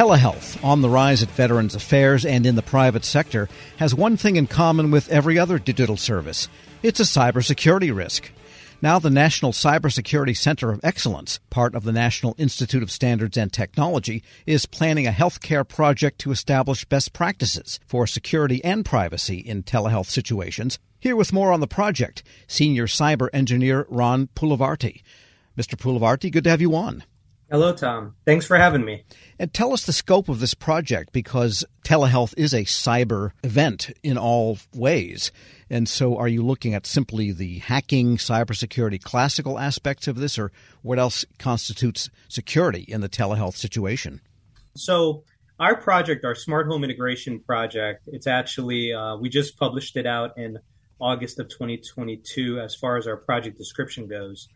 Telehealth, on the rise at Veterans Affairs and in the private sector, has one thing in common with every other digital service it's a cybersecurity risk. Now, the National Cybersecurity Center of Excellence, part of the National Institute of Standards and Technology, is planning a healthcare project to establish best practices for security and privacy in telehealth situations. Here with more on the project, senior cyber engineer Ron Pulivarti. Mr. Pulivarti, good to have you on. Hello, Tom. Thanks for having me. And tell us the scope of this project because telehealth is a cyber event in all ways. And so, are you looking at simply the hacking, cybersecurity, classical aspects of this, or what else constitutes security in the telehealth situation? So, our project, our smart home integration project, it's actually, uh, we just published it out in August of 2022 as far as our project description goes.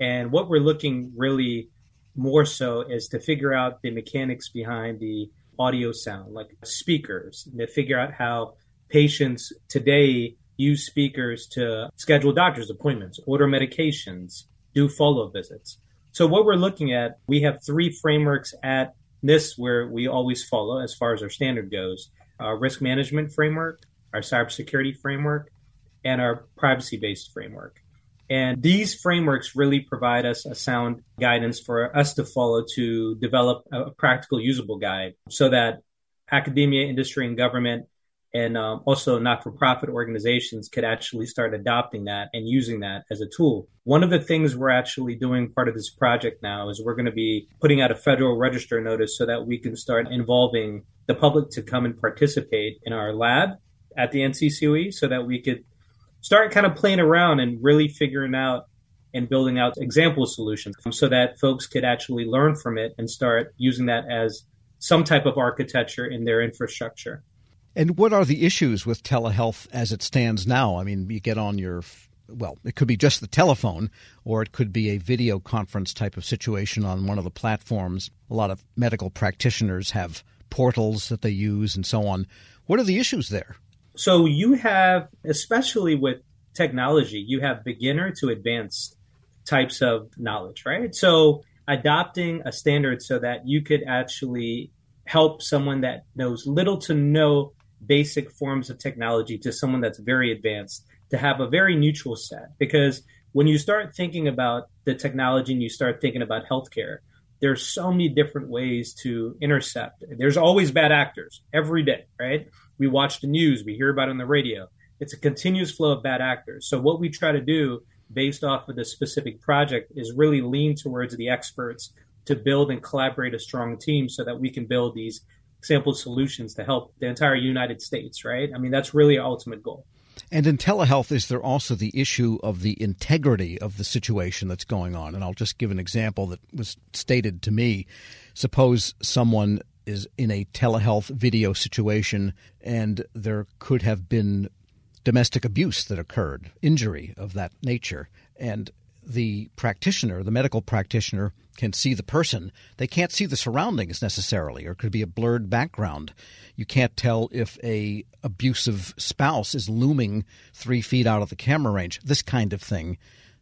And what we're looking really more so is to figure out the mechanics behind the audio sound, like speakers, and to figure out how patients today use speakers to schedule doctor's appointments, order medications, do follow visits. So, what we're looking at, we have three frameworks at NIST where we always follow as far as our standard goes our risk management framework, our cybersecurity framework, and our privacy based framework. And these frameworks really provide us a sound guidance for us to follow to develop a practical, usable guide so that academia, industry, and government, and um, also not for profit organizations could actually start adopting that and using that as a tool. One of the things we're actually doing part of this project now is we're going to be putting out a federal register notice so that we can start involving the public to come and participate in our lab at the NCCOE so that we could start kind of playing around and really figuring out and building out example solutions um, so that folks could actually learn from it and start using that as some type of architecture in their infrastructure. And what are the issues with telehealth as it stands now? I mean, you get on your well, it could be just the telephone, or it could be a video conference type of situation on one of the platforms. A lot of medical practitioners have portals that they use and so on. What are the issues there? So you have, especially with technology, you have beginner to advanced types of knowledge, right? So adopting a standard so that you could actually help someone that knows little to no basic forms of technology to someone that's very advanced to have a very neutral set. Because when you start thinking about the technology and you start thinking about healthcare, there's so many different ways to intercept. There's always bad actors every day, right? We watch the news, we hear about it on the radio. It's a continuous flow of bad actors. So what we try to do based off of this specific project is really lean towards the experts to build and collaborate a strong team so that we can build these sample solutions to help the entire United States, right? I mean, that's really our ultimate goal. And in telehealth, is there also the issue of the integrity of the situation that's going on? And I'll just give an example that was stated to me. Suppose someone is in a telehealth video situation and there could have been domestic abuse that occurred, injury of that nature. And the practitioner, the medical practitioner, can see the person. They can't see the surroundings necessarily, or it could be a blurred background. You can't tell if a abusive spouse is looming three feet out of the camera range. This kind of thing.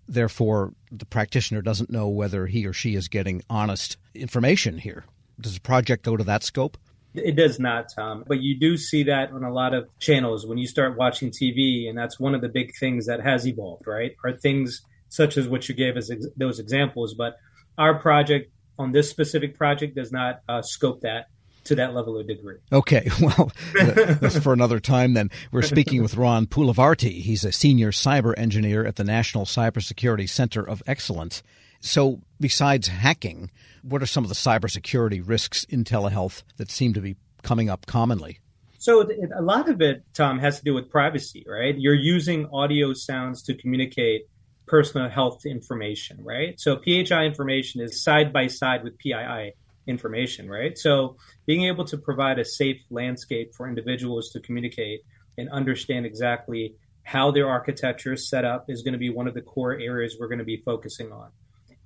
Therefore, the practitioner doesn't know whether he or she is getting honest information here. Does the project go to that scope? It does not, Tom. But you do see that on a lot of channels when you start watching TV, and that's one of the big things that has evolved, right? Are things such as what you gave as ex- those examples. But our project on this specific project does not uh, scope that to that level of degree. Okay, well, that's for another time then. We're speaking with Ron Pulivarti. He's a senior cyber engineer at the National Cybersecurity Center of Excellence. So, besides hacking, what are some of the cybersecurity risks in telehealth that seem to be coming up commonly? So, a lot of it, Tom, has to do with privacy, right? You're using audio sounds to communicate personal health information, right? So, PHI information is side by side with PII information, right? So, being able to provide a safe landscape for individuals to communicate and understand exactly how their architecture is set up is going to be one of the core areas we're going to be focusing on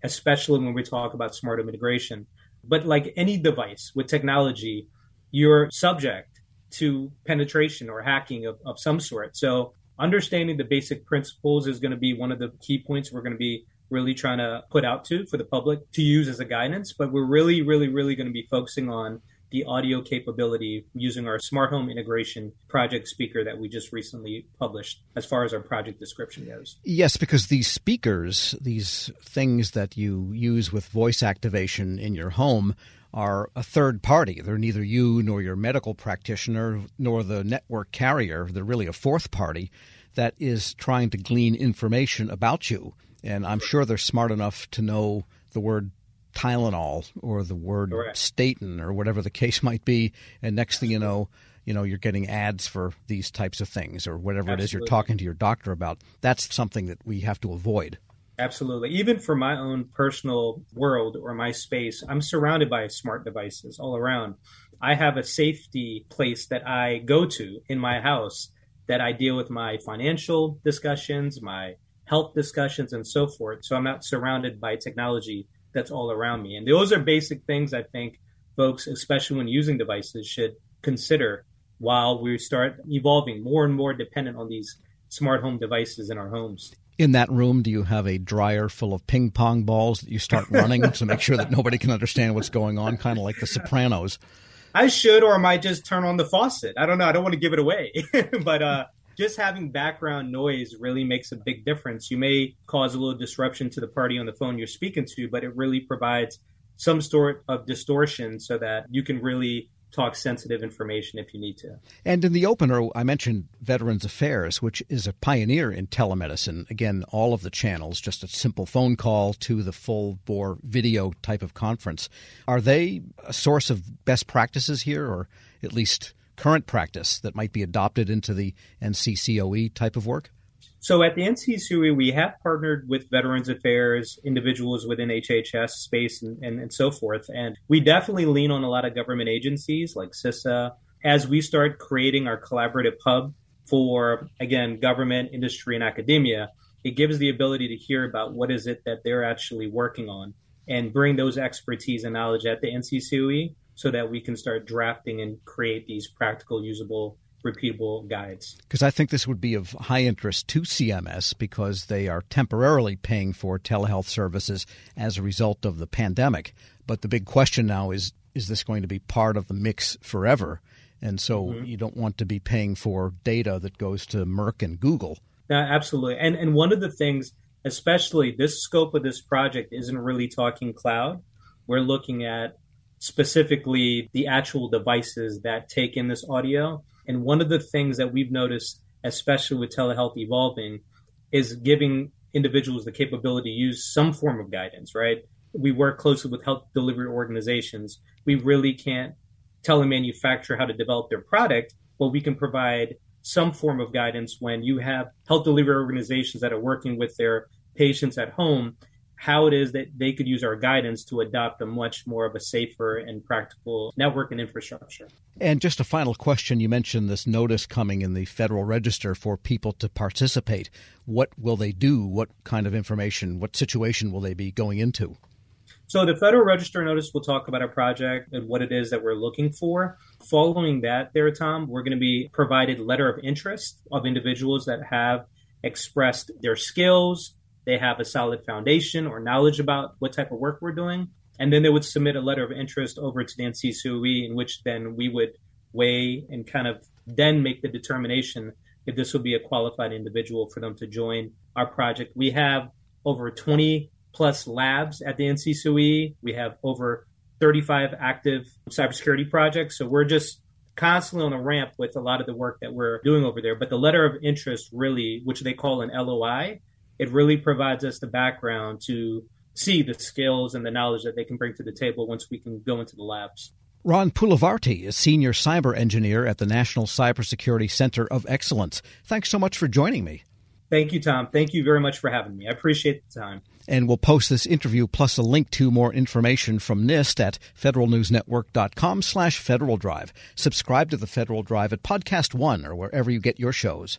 especially when we talk about smart home integration. But like any device with technology, you're subject to penetration or hacking of, of some sort. So understanding the basic principles is going to be one of the key points we're going to be really trying to put out to for the public to use as a guidance. But we're really, really, really going to be focusing on the audio capability using our smart home integration project speaker that we just recently published as far as our project description goes. Yes, because these speakers, these things that you use with voice activation in your home, are a third party. They're neither you nor your medical practitioner nor the network carrier. They're really a fourth party that is trying to glean information about you. And I'm sure they're smart enough to know the word Tylenol or the word Correct. statin or whatever the case might be. And next thing you know, you know, you're getting ads for these types of things or whatever it is you're talking to your doctor about. That's something that we have to avoid. Absolutely. Even for my own personal world or my space, I'm surrounded by smart devices all around. I have a safety place that I go to in my house that I deal with my financial discussions, my health discussions, and so forth. So I'm not surrounded by technology that's all around me. And those are basic things I think folks, especially when using devices, should consider while we start evolving more and more dependent on these smart home devices in our homes. In that room, do you have a dryer full of ping pong balls that you start running to make sure that nobody can understand what's going on, kind of like The Sopranos? I should, or I might just turn on the faucet. I don't know. I don't want to give it away, but uh, just having background noise really makes a big difference. You may cause a little disruption to the party on the phone you're speaking to, but it really provides some sort of distortion so that you can really talk sensitive information if you need to. And in the opener, I mentioned Veterans Affairs, which is a pioneer in telemedicine. Again, all of the channels, just a simple phone call to the full bore video type of conference. Are they a source of best practices here, or at least current practice that might be adopted into the NCCOE type of work? So at the NCCOE, we have partnered with Veterans Affairs, individuals within HHS space, and, and, and so forth. And we definitely lean on a lot of government agencies like CISA as we start creating our collaborative hub for, again, government, industry, and academia. It gives the ability to hear about what is it that they're actually working on and bring those expertise and knowledge at the NCCOE so that we can start drafting and create these practical, usable repeatable guides. Because I think this would be of high interest to CMS because they are temporarily paying for telehealth services as a result of the pandemic. But the big question now is is this going to be part of the mix forever? And so mm-hmm. you don't want to be paying for data that goes to Merck and Google. Yeah, absolutely. And and one of the things, especially this scope of this project isn't really talking cloud. We're looking at specifically the actual devices that take in this audio and one of the things that we've noticed, especially with telehealth evolving, is giving individuals the capability to use some form of guidance, right? We work closely with health delivery organizations. We really can't tell a manufacturer how to develop their product, but we can provide some form of guidance when you have health delivery organizations that are working with their patients at home how it is that they could use our guidance to adopt a much more of a safer and practical network and infrastructure. And just a final question you mentioned this notice coming in the Federal Register for people to participate. What will they do? What kind of information, what situation will they be going into? So, the Federal Register notice will talk about our project and what it is that we're looking for. Following that, there, Tom, we're going to be provided letter of interest of individuals that have expressed their skills, they have a solid foundation or knowledge about what type of work we're doing. And then they would submit a letter of interest over to the NCCOE, in which then we would weigh and kind of then make the determination if this would be a qualified individual for them to join our project. We have over 20 plus labs at the NCCOE. We have over 35 active cybersecurity projects. So we're just constantly on a ramp with a lot of the work that we're doing over there. But the letter of interest really, which they call an LOI, it really provides us the background to see the skills and the knowledge that they can bring to the table once we can go into the labs. Ron Pulivarti is Senior Cyber Engineer at the National Cybersecurity Center of Excellence. Thanks so much for joining me. Thank you, Tom. Thank you very much for having me. I appreciate the time. And we'll post this interview plus a link to more information from NIST at federalnewsnetwork.com slash Federal Drive. Subscribe to the Federal Drive at Podcast One or wherever you get your shows.